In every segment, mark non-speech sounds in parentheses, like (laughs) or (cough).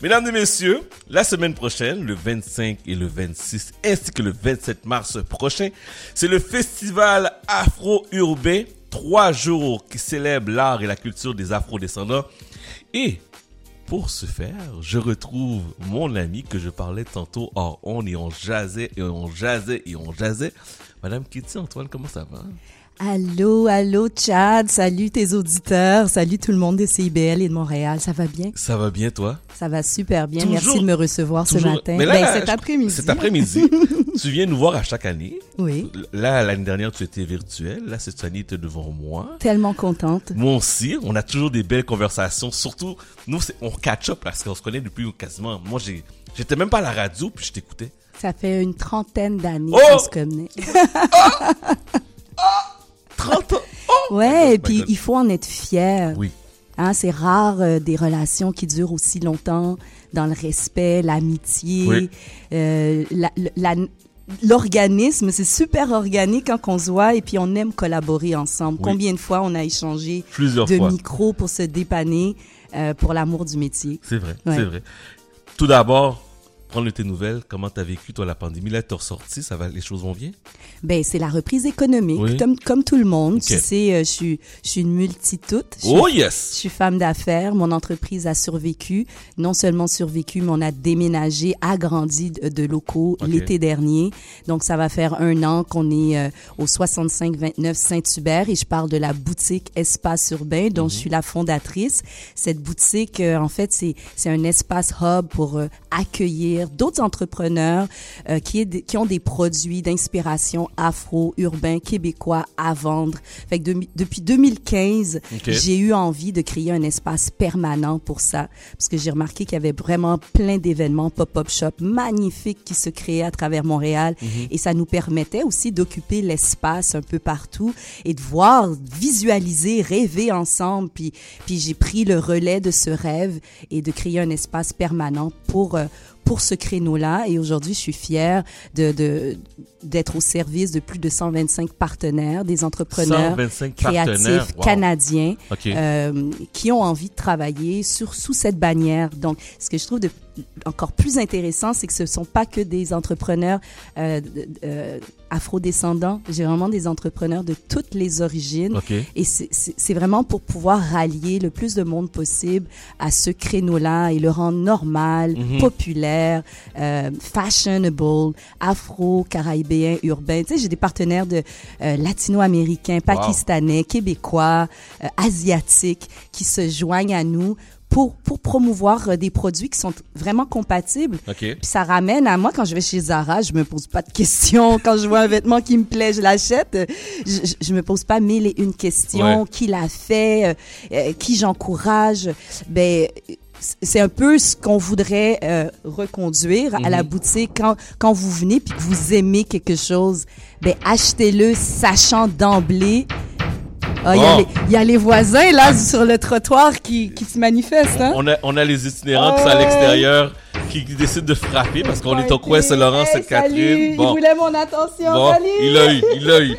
Mesdames et messieurs, la semaine prochaine, le 25 et le 26, ainsi que le 27 mars prochain, c'est le festival afro-urbain, trois jours qui célèbre l'art et la culture des afro-descendants. Et pour ce faire, je retrouve mon ami que je parlais tantôt hors on et on jasait et on jasait et on jasait. Madame Kitty Antoine, comment ça va? Allô, allô, Chad. Salut tes auditeurs. Salut tout le monde de CIBL et de Montréal. Ça va bien? Ça va bien, toi? Ça va super bien. Merci de me recevoir ce matin. Mais ben, cet après-midi. Cet après-midi. (laughs) tu viens nous voir à chaque année. Oui. Là, l'année dernière, tu étais virtuel. Là, cette année, tu es devant moi. Tellement contente. Moi aussi. On a toujours des belles conversations. Surtout, nous, on catch up parce qu'on se connaît depuis quasiment. Moi, j'ai, j'étais même pas à la radio puis je t'écoutais. Ça fait une trentaine d'années oh! qu'on se connaît. oh! oh! (laughs) 30 ans. Oh! Ouais, et puis il faut en être fier. Oui. Hein, c'est rare euh, des relations qui durent aussi longtemps dans le respect, l'amitié, Oui. euh, la- la- l'organisme. C'est super organique quand on se voit et puis on aime collaborer ensemble. Oui. Combien de fois on a échangé Plusieurs de fois. micros pour se dépanner euh, pour l'amour du métier. C'est vrai, Ouais. c'est vrai. Tout d'abord, prendre tes nouvelles. Comment t'as vécu, toi, la pandémie? Là, t'es ressorti, ça va, les choses vont bien? Ben c'est la reprise économique, Oui. comme, comme tout le monde. Tu sais, euh, je suis je suis une multitoute. Je Oh Je yes! suis femme d'affaires. Mon entreprise a survécu. Non seulement survécu, mais on a déménagé, agrandi de, de locaux l'été dernier. Donc, ça va faire un an qu'on est euh, au 65-29 Saint-Hubert et je parle de la boutique Espace Urbain dont je suis la fondatrice. Cette boutique, euh, en fait, c'est c'est un espace hub pour euh, d'autres entrepreneurs euh, qui, est qui ont des produits d'inspiration afro, urbain, québécois à vendre. Fait que de- depuis 2015, Ok. j'ai eu envie de créer un espace permanent pour ça, parce que j'ai remarqué qu'il y avait vraiment plein d'événements pop-up shop magnifiques qui se créaient à travers Montréal, et ça nous permettait aussi d'occuper l'espace un peu partout et de voir, visualiser, rêver ensemble. Puis, puis j'ai pris le relais de ce rêve et de créer un espace permanent pour euh, pour ce créneau-là. Et aujourd'hui, je suis fière de de- d'être au service de plus de 125 partenaires, des entrepreneurs 125 partenaires. créatifs Wow. canadiens euh, qui ont envie de travailler sur sous cette bannière. Donc, ce que je trouve de, encore plus intéressant, c'est que ce sont pas que des entrepreneurs euh, euh, afro-descendants. J'ai vraiment des entrepreneurs de toutes les origines. Et c'est- vraiment pour pouvoir rallier le plus de monde possible à ce créneau-là et le rendre normal, Mhm. populaire, euh, fashionable, afro-caribéen, urbain. Tu sais, j'ai des partenaires de euh, latino-américains, pakistanais, québécois, asiatiques qui se joignent à nous pour pour promouvoir euh, des produits qui sont vraiment compatibles. OK. Puis ça ramène à moi quand je vais chez Zara, je me pose pas de questions. (laughs) Quand je vois un vêtement qui me plaît, je l'achète. Euh, Je, je, je me pose pas mille et une questions. Ouais. Qui l'a fait, euh, euh, qui j'encourage? Ben c'est un peu ce qu'on voudrait euh, reconduire à la Mhm. boutique quand quand vous venez puis que vous aimez quelque chose. Ben achetez-le sachant d'emblée. Ah, il y a les- il y, a les voisins là sur le trottoir qui, qui se manifestent. Hein? On a, on a les itinérants qui sont à Oh. l'extérieur qui décident de frapper parce qu'on est au coin Saint-Laurent, Sainte-Catherine. Bon. Il voulait mon attention, Bon, salut. il l'a eu, il l'a eu.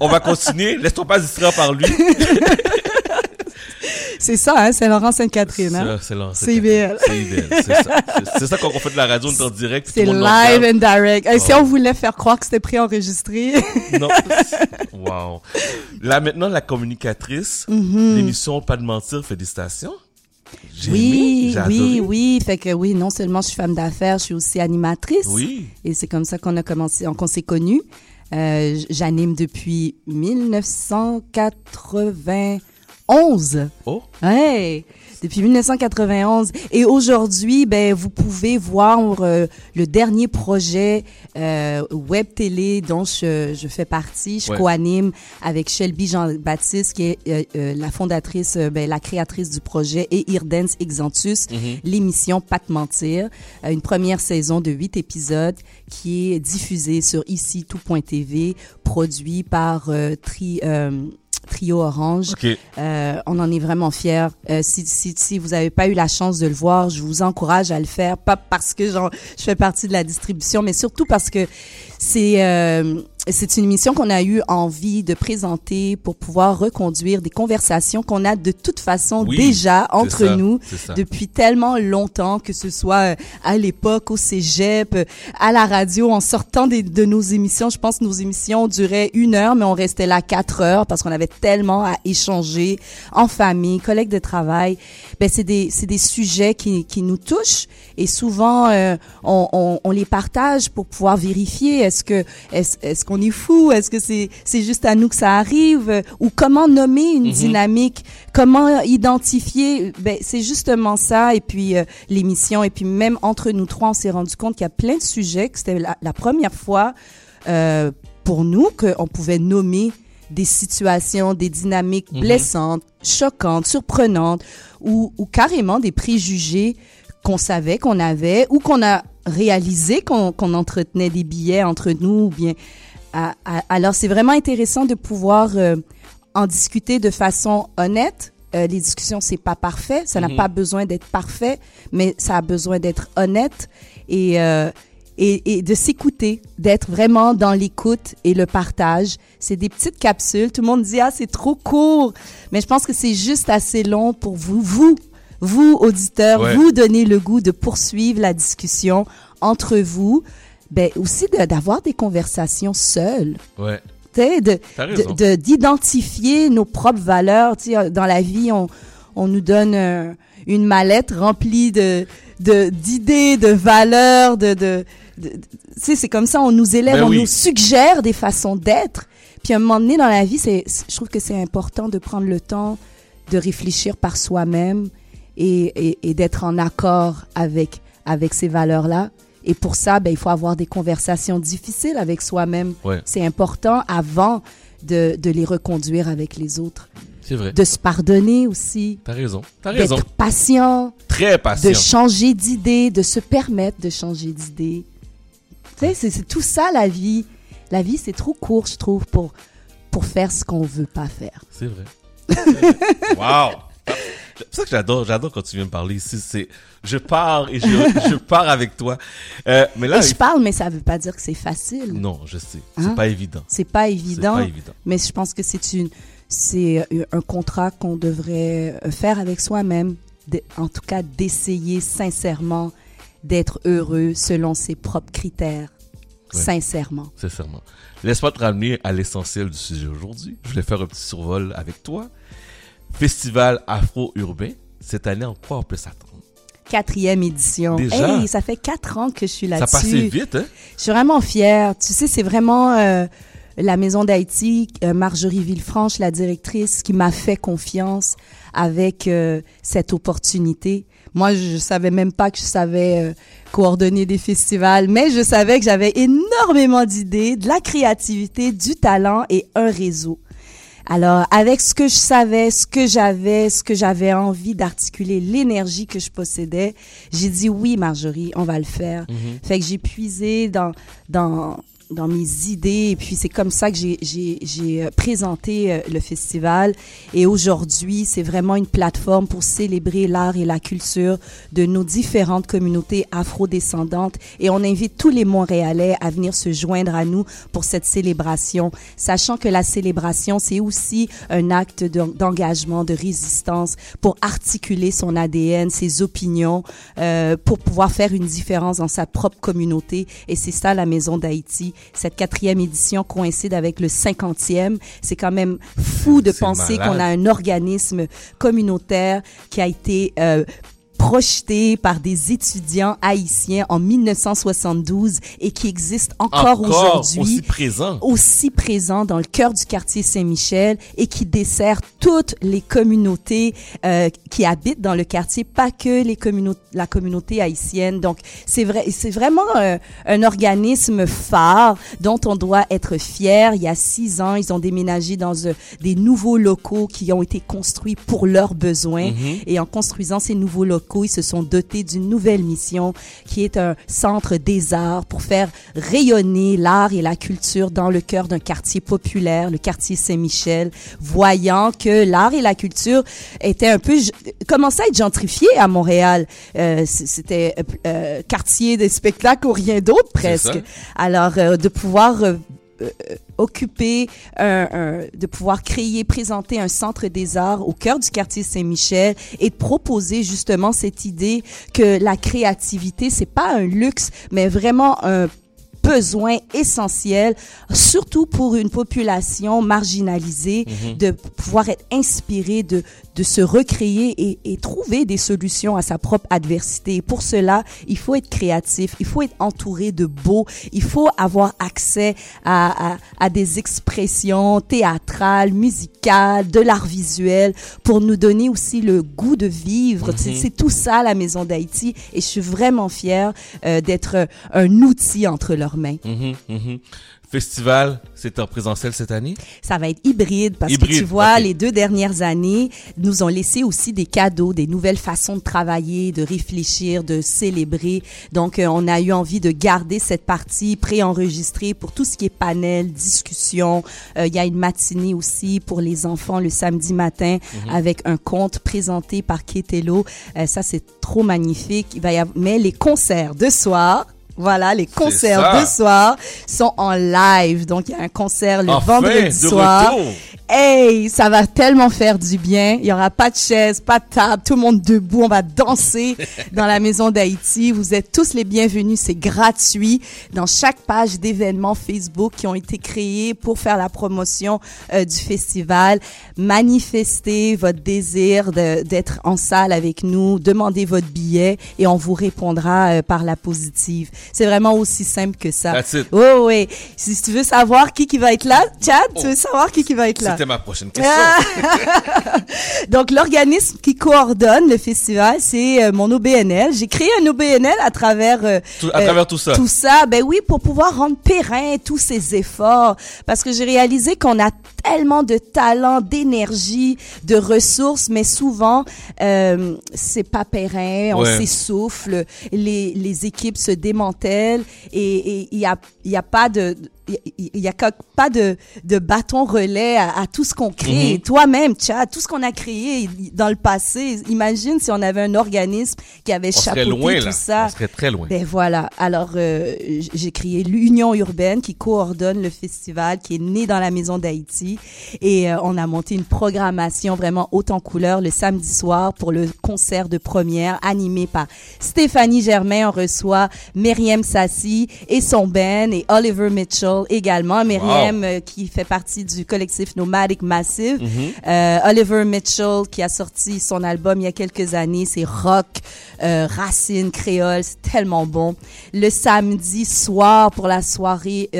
On va continuer. Laisse-toi pas distraire par lui. (laughs) C'est ça, hein, Saint-Laurent, Sainte-Catherine. Hein? C'est- C'est là, C'est IBL. C'est c'est ça. C'est- C'est ça quand on fait de la radio, on est en direct. C'est live and direct. Et Si Oh. on voulait faire croire que c'était préenregistré. Non. Wow. Là, maintenant, la communicatrice, Mhm. l'émission Pas de mentir, félicitations. J'ai aimé, oui, oui, oui. Fait que oui, non seulement je suis femme d'affaires, je suis aussi animatrice. Oui. Et c'est comme ça qu'on a commencé, qu'on s'est connus. Euh, J'anime depuis 1991. Oh, Ouais, depuis 1991. Et aujourd'hui, ben vous pouvez voir euh, le dernier projet euh, web télé dont je, je fais partie. Je Ouais. co-anime avec Shelby Jean-Baptiste, qui est euh, euh, la fondatrice, euh, ben, la créatrice du projet, et Irdens Exantus, Mhm. l'émission Pas te mentir, euh, une première saison de huit épisodes qui est diffusée sur ici tout.tv, produit par euh, Tri, euh, Trio Orange. OK. Euh, on en est vraiment fiers. Euh, si, si, si vous n'avez pas eu la chance de le voir, je vous encourage à le faire, pas parce que genre, je fais partie de la distribution, mais surtout parce que c'est euh, c'est une émission qu'on a eu envie de présenter pour pouvoir reconduire des conversations qu'on a de toute façon Oui, déjà entre ça, nous depuis tellement longtemps, que ce soit euh, à l'époque, au cégep, euh, à la radio, en sortant des- de nos émissions. Je pense que nos émissions duraient une heure, mais on restait là quatre heures parce qu'on avait tellement à échanger en famille, collègues de travail. Ben, c'est des, c'est des sujets qui, qui nous touchent et souvent, euh, on, on, on les partage pour pouvoir vérifier est-ce que, est-ce, est-ce qu'on est fou? Est-ce que c'est, c'est juste à nous que ça arrive? Ou comment nommer une dynamique? Comment identifier? Ben, c'est justement ça. Et puis, euh, l'émission. Et puis, même entre nous trois, on s'est rendu compte qu'il y a plein de sujets, que c'était la, la première fois, euh, pour nous qu'on pouvait nommer des situations, des dynamiques blessantes, choquantes, surprenantes, ou, ou carrément des préjugés qu'on savait qu'on avait ou qu'on a réalisé qu'on qu'on entretenait des billets entre nous ou bien à- à- alors c'est vraiment intéressant de pouvoir euh, en discuter de façon honnête Euh, les discussions c'est pas parfait ça n'a pas besoin d'être parfait mais ça a besoin d'être honnête et euh, et, et de s'écouter, d'être vraiment dans l'écoute et le partage. C'est des petites capsules. Tout le monde dit ah c'est trop court, mais je pense que c'est juste assez long pour vous, vous, vous auditeurs, Ouais. vous donner le goût de poursuivre la discussion entre vous. Ben aussi de- d'avoir des conversations seules. Ouais. De, d'identifier nos propres valeurs. Tu sais, dans la vie, on, on nous donne euh, une mallette remplie de d'idées, de, valeurs, de, de, de- c'est comme ça, on nous élève, Ben on oui. nous suggère des façons d'être. Puis à un moment donné dans la vie, c'est- je trouve que c'est important de prendre le temps de réfléchir par soi-même et, et, et d'être en accord avec avec ces valeurs-là. Et pour ça, ben, il faut avoir des conversations difficiles avec soi-même. Ouais. C'est important avant de, de les reconduire avec les autres. C'est vrai. De se pardonner aussi, T'as raison. T'as raison. d'être patient, Très de patient. changer d'idée, de se permettre de changer d'idée. Tu sais, c'est, tout ça la vie. La vie, c'est trop court, je trouve, pour, pour faire ce qu'on veut pas faire. C'est vrai. (laughs) wow. C'est ça que j'adore, j'adore quand tu viens me parler ici. C'est, je pars et je, je pars avec toi. Euh, mais là, Et je il- parle, mais ça veut pas dire que c'est facile. non, je sais, c'est Hein? pas évident. C'est pas C'est évident. pas évident. Mais je pense que c'est une, c'est euh, un contrat qu'on devrait euh, faire avec soi-même. En tout cas, d'essayer sincèrement d'être heureux selon ses propres critères. Ouais. Sincèrement. Sincèrement. Laisse-moi te ramener à l'essentiel du sujet aujourd'hui. Je voulais faire un petit survol avec toi. Festival afro-urbain. Cette année, en quoi on peut s'attendre? Quatrième édition. Déjà? Hey, ça fait quatre ans que je suis Ça là-dessus. passait vite, hein? Je suis vraiment fière. Tu sais, c'est vraiment euh, la Maison d'Haïti, euh, Marjorie Villefranche, la directrice, qui m'a fait confiance avec euh, cette opportunité. Moi, je, je savais même pas que je savais euh, coordonner des festivals, mais je savais que j'avais énormément d'idées, de la créativité, du talent et un réseau. Alors, avec ce que je savais, ce que j'avais, ce que j'avais envie d'articuler, l'énergie que je possédais, j'ai dit oui, Marjorie, on va le faire. Fait que j'ai puisé dans dans dans mes idées. Et puis c'est comme ça que j'ai euh, présenté euh, le festival. Et aujourd'hui c'est vraiment une plateforme pour célébrer l'art et la culture de nos différentes communautés afro-descendantes. Et on invite tous les Montréalais à venir se joindre à nous pour cette célébration sachant que la célébration c'est aussi un acte d'en- d'engagement de résistance pour articuler son ADN ses opinions euh, pour pouvoir faire une différence dans sa propre communauté. Et c'est ça la Maison d'Haïti cette quatrième édition coïncide avec le cinquantième. C'est quand même fou de penser qu'on a un organisme communautaire qui a été euh, projeté par des étudiants haïtiens en 1972 et qui existe encore, Encore aujourd'hui aussi présent. aussi présent dans le cœur du quartier Saint-Michel et qui dessert toutes les communautés euh, qui habitent dans le quartier, pas que les communautés, la communauté haïtienne. Donc c'est vrai, c'est vraiment euh, un organisme phare dont on doit être fier. Il y a six ans, ils ont déménagé dans euh, des nouveaux locaux qui ont été construits pour leurs besoins. Et en construisant ces nouveaux locaux, ils se sont dotés d'une nouvelle mission qui est un centre des arts pour faire rayonner l'art et la culture dans le cœur d'un quartier populaire, le quartier Saint-Michel, voyant que l'art et la culture étaient un peu commençaient à être gentrifiés à Montréal. Euh, C'était euh, euh, quartier des spectacles ou rien d'autre presque. Alors euh, de pouvoir euh, occuper, de pouvoir créer, présenter un centre des arts au cœur du quartier Saint-Michel et de proposer justement cette idée que la créativité, c'est pas un luxe, mais vraiment un besoin essentiel, surtout pour une population marginalisée, mhm. de pouvoir être inspiré, de, de se recréer et, et, trouver des solutions à sa propre adversité. pour cela, il faut être créatif, il faut être entouré de beaux, il faut avoir accès à, à, à des expressions théâtrales, musicales, de l'art visuel, pour nous donner aussi le goût de vivre. Mhm. C'est tout ça la Maison d'Haïti et je suis vraiment fière euh, d'être un outil entre leurs Mhm, mhm. Festival, c'est en présentiel cette année? Ça va être hybride parce que tu vois, les deux dernières années nous ont laissé aussi des cadeaux, des nouvelles façons de travailler, de réfléchir, de célébrer. Donc, euh, on a eu envie de garder cette partie préenregistrée pour tout ce qui est panel, discussion. Euh, il y a une matinée aussi pour les enfants le samedi matin mhm. avec un conte présenté par Ketelo. Euh, ça, c'est trop magnifique. Il va y avoir, mais les concerts de soir, voilà, les concerts de soir sont en live. Donc, il y a un concert le vendredi soir. Hey, ça va tellement faire du bien. Il y aura pas de chaise, pas de table, tout le monde debout. On va danser (laughs) dans la maison d'Haïti. Vous êtes tous les bienvenus. C'est gratuit. Dans chaque page d'événements Facebook qui ont été créés pour faire la promotion euh, du festival, manifestez votre désir d'être en salle avec nous. Demandez votre billet et on vous répondra euh, par la positive. C'est vraiment aussi simple que ça. That's it. Oh, oui. Si tu veux savoir qui qui va être là, Chad, tu veux savoir qui qui va être là? C'était ma prochaine question. (laughs) Donc, l'organisme qui coordonne le festival, c'est euh, mon OBNL. J'ai créé un OBNL à travers... Euh, tout, à travers tout ça. Tout ça, ben oui, pour pouvoir rendre périn tous ces efforts. Parce que j'ai réalisé qu'on a tellement de talent, d'énergie, de ressources, mais souvent, euh, c'est pas périn, on s'essouffle, les, les équipes se démantèlent et il y a, y a pas de il y a pas de, de bâton relais à, tout ce qu'on crée. Mhm. Toi-même, Chad, tout ce qu'on a créé dans le passé, imagine si on avait un organisme qui avait on chapeauté loin, tout ça. On serait très loin. Ben voilà. Alors, euh, j'ai créé l'Union urbaine qui coordonne le festival, qui est né dans la Maison d'Haïti. Et euh, on a monté une programmation vraiment haute en couleur le samedi soir pour le concert de première animé par Stéphanie Germain. On reçoit Myriam Sassi et son Ben et Oliver Mitchell également. Myriam, euh, qui fait partie du collectif Nomadic Massive. Mhm. euh, Oliver Mitchell, qui a sorti son album il y a quelques années. C'est rock, euh, racine, créole. C'est tellement bon. Le samedi soir, pour la soirée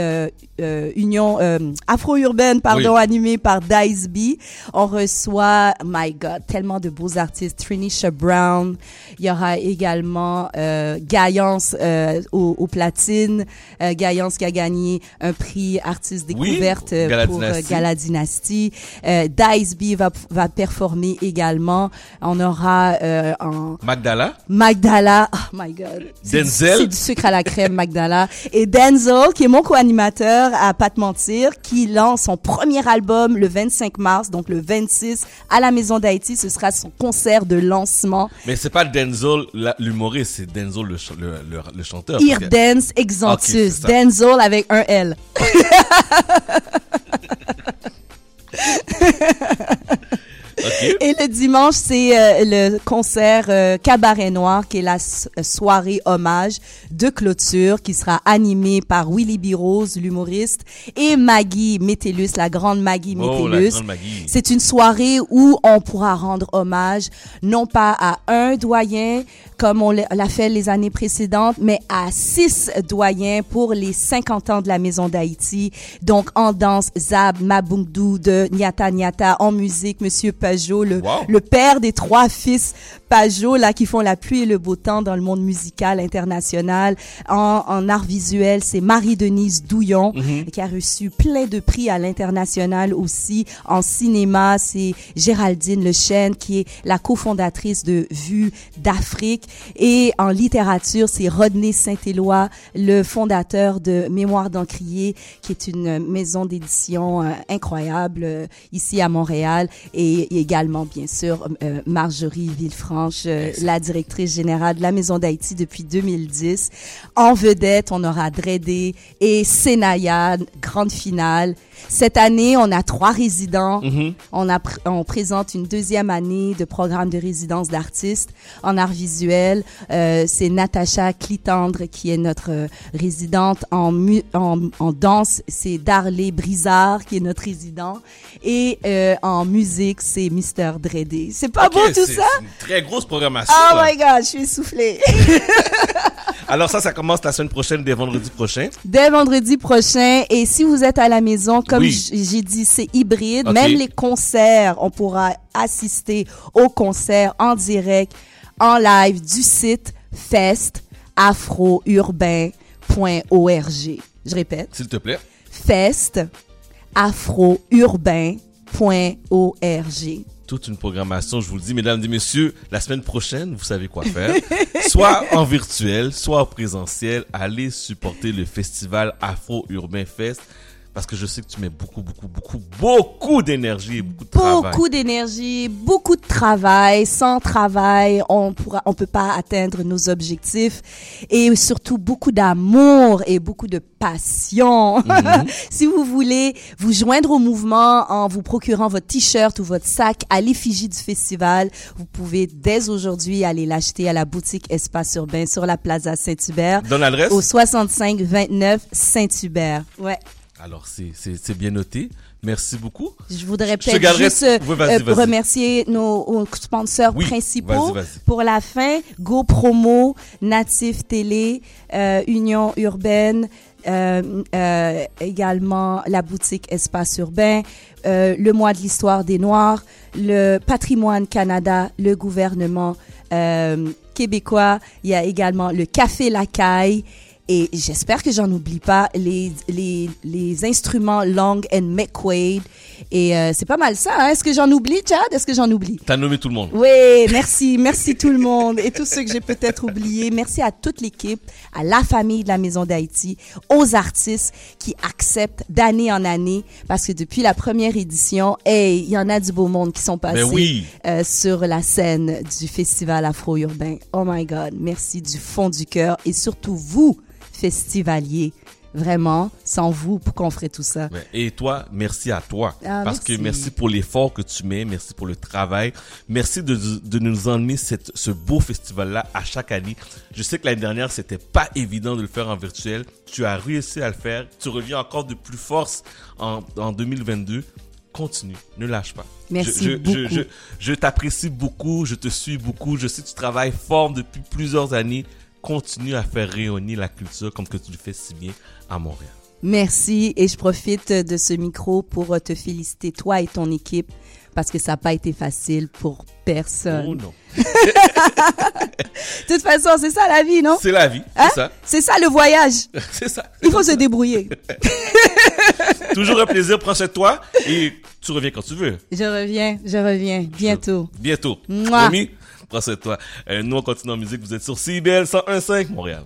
euh, euh, Union euh, Afro-Urbaine, pardon, animée par Dice B, on reçoit, my God, tellement de beaux artistes. Trinisha Brown. Il y aura également euh, Gaillance euh, au, au, platine. Euh, Gaillance qui a gagné un prix artiste découverte euh, pour euh, Gala Dynasty. Euh, Dice B va, va performer également. On aura euh, en... Magdala. Magdala. Oh my God. Denzel. C'est du sucre à la crème, Magdala. Et Denzel, qui est mon co-animateur à Pas te mentir, qui lance son premier album le 25 mars, donc le 26 à la Maison d'Haïti. Ce sera son concert de lancement. Mais c'est pas Denzel l'humoriste, c'est Denzel le, le, le, chanteur. Ear Dance Exantus. Denzel avec un L. (laughs) Et le dimanche, c'est euh, le concert euh, Cabaret Noir, qui est la euh, soirée hommage de clôture, qui sera animée par Willy Birose, l'humoriste, et Maggie Métellus, la grande Maggie oh, C'est une soirée où on pourra rendre hommage, non pas à un doyen, comme on l'a fait les années précédentes, mais à six doyens pour les 50 ans de la Maison d'Haïti. Donc, en danse, Zab Mabungdou de Nyata Nyata, en musique, Monsieur Pajot, le, le père des trois fils Pajot, là, qui font la pluie et le beau temps dans le monde musical international. En, en art visuel, c'est Marie-Denise Douillon, mhm. qui a reçu plein de prix à l'international aussi. En cinéma, c'est Géraldine Lechêne, qui est la cofondatrice de Vue d'Afrique. Et en littérature, c'est Rodney Saint-Éloi, le fondateur de Mémoire d'Encrier, qui est une maison d'édition euh, incroyable euh, ici à Montréal. Et, également, bien sûr, euh, Marjorie Villefranc Euh, la directrice générale de la Maison d'Haïti depuis 2010. En vedette, on aura Dredé et Senaya, grande finale. Cette année, on a trois résidents. Mhm. On, a, pr- on présente une deuxième année de programme de résidence d'artistes en art visuel. Euh, c'est Natacha Clitandre qui est notre euh, résidente en, mu- en, en danse. C'est Darley Brizard qui est notre résident. Et euh, en musique, c'est Mister Dredé. C'est pas beau tout ça? c'est une très grosse programmation. Oh là. my God, je suis essoufflée. (laughs) Alors ça, ça commence la semaine prochaine, dès vendredi prochain. Dès vendredi prochain. Et si vous êtes à la maison, comme Oui. j'ai dit, c'est hybride. Même les concerts, on pourra assister aux concerts en direct, en live du site festafrourbain.org. Je répète, S'il te plaît. festafrourbain.org. toute une programmation, je vous le dis, mesdames et messieurs, la semaine prochaine, vous savez quoi faire. (laughs) soit en virtuel, soit en présentiel, allez supporter le festival Afro Urbain Fest parce que je sais que tu mets beaucoup, beaucoup, beaucoup, beaucoup d'énergie beaucoup de travail. Beaucoup d'énergie, beaucoup de travail. Sans travail, on pourra, on peut pas atteindre nos objectifs. Et surtout beaucoup d'amour et beaucoup de passion. Mhm. (laughs) si vous voulez vous joindre au mouvement en vous procurant votre t-shirt ou votre sac à l'effigie du festival, vous pouvez dès aujourd'hui aller l'acheter à la boutique Espace Urbain sur la Plaza Saint-Hubert Donne l'adresse. au 6529 Saint-Hubert. Ouais. Alors, c'est, bien noté. Merci beaucoup. Je voudrais peut-être juste euh, Oui, euh, remercier nos, sponsors Oui, principaux vas-y, vas-y. pour la fin. Go Promo, Natif Télé, euh, Union Urbaine, euh, euh, également la boutique Espace Urbain, euh, le mois de l'histoire des Noirs, le Patrimoine Canada, le gouvernement euh, québécois. Il y a également le Café Lacaille. Et j'espère que j'en oublie pas les, les, les instruments Long and McQuaid. Et euh, c'est pas mal ça. Hein? Est-ce que j'en oublie, Chad? Est-ce que j'en oublie? T'as nommé tout le monde. Oui, merci, merci tout le monde et tous ceux que j'ai peut-être oubliés. Merci à toute l'équipe, à la famille de la Maison d'Haïti, aux artistes qui acceptent d'année en année parce que depuis la première édition, hey, il y en a du beau monde qui sont passés Ben oui. euh, sur la scène du festival afro-urbain. Oh my God, merci du fond du cœur et surtout vous, festivaliers. Vraiment, sans vous, pour qu'on ferait tout ça. Et toi, merci à toi. Ah, parce merci. que merci pour l'effort que tu mets, merci pour le travail, merci de, de nous emmener cette, ce beau festival-là à chaque année. Je sais que l'année dernière, c'était pas évident de le faire en virtuel. Tu as réussi à le faire. Tu reviens encore de plus force en, en 2022. Continue, ne lâche pas. Merci je, je, beaucoup. Je t'apprécie beaucoup, je te suis beaucoup. Je sais que tu travailles fort depuis plusieurs années. Continue à faire rayonner la culture comme que tu le fais si bien à Montréal. Merci et je profite de ce micro pour te féliciter, toi et ton équipe, parce que ça n'a pas été facile pour personne. Oh non. (laughs) De toute façon, c'est ça la vie, non? C'est la vie, Hein? c'est ça. C'est ça le voyage. (laughs) C'est ça. Il faut se débrouiller. (laughs) Toujours un plaisir, prends soin de toi et tu reviens quand tu veux. Je reviens, je reviens bientôt. Bientôt. Mouah. Prends soin de toi. Euh, nous, on continue en musique. Vous êtes sur CBL 101.5 Montréal.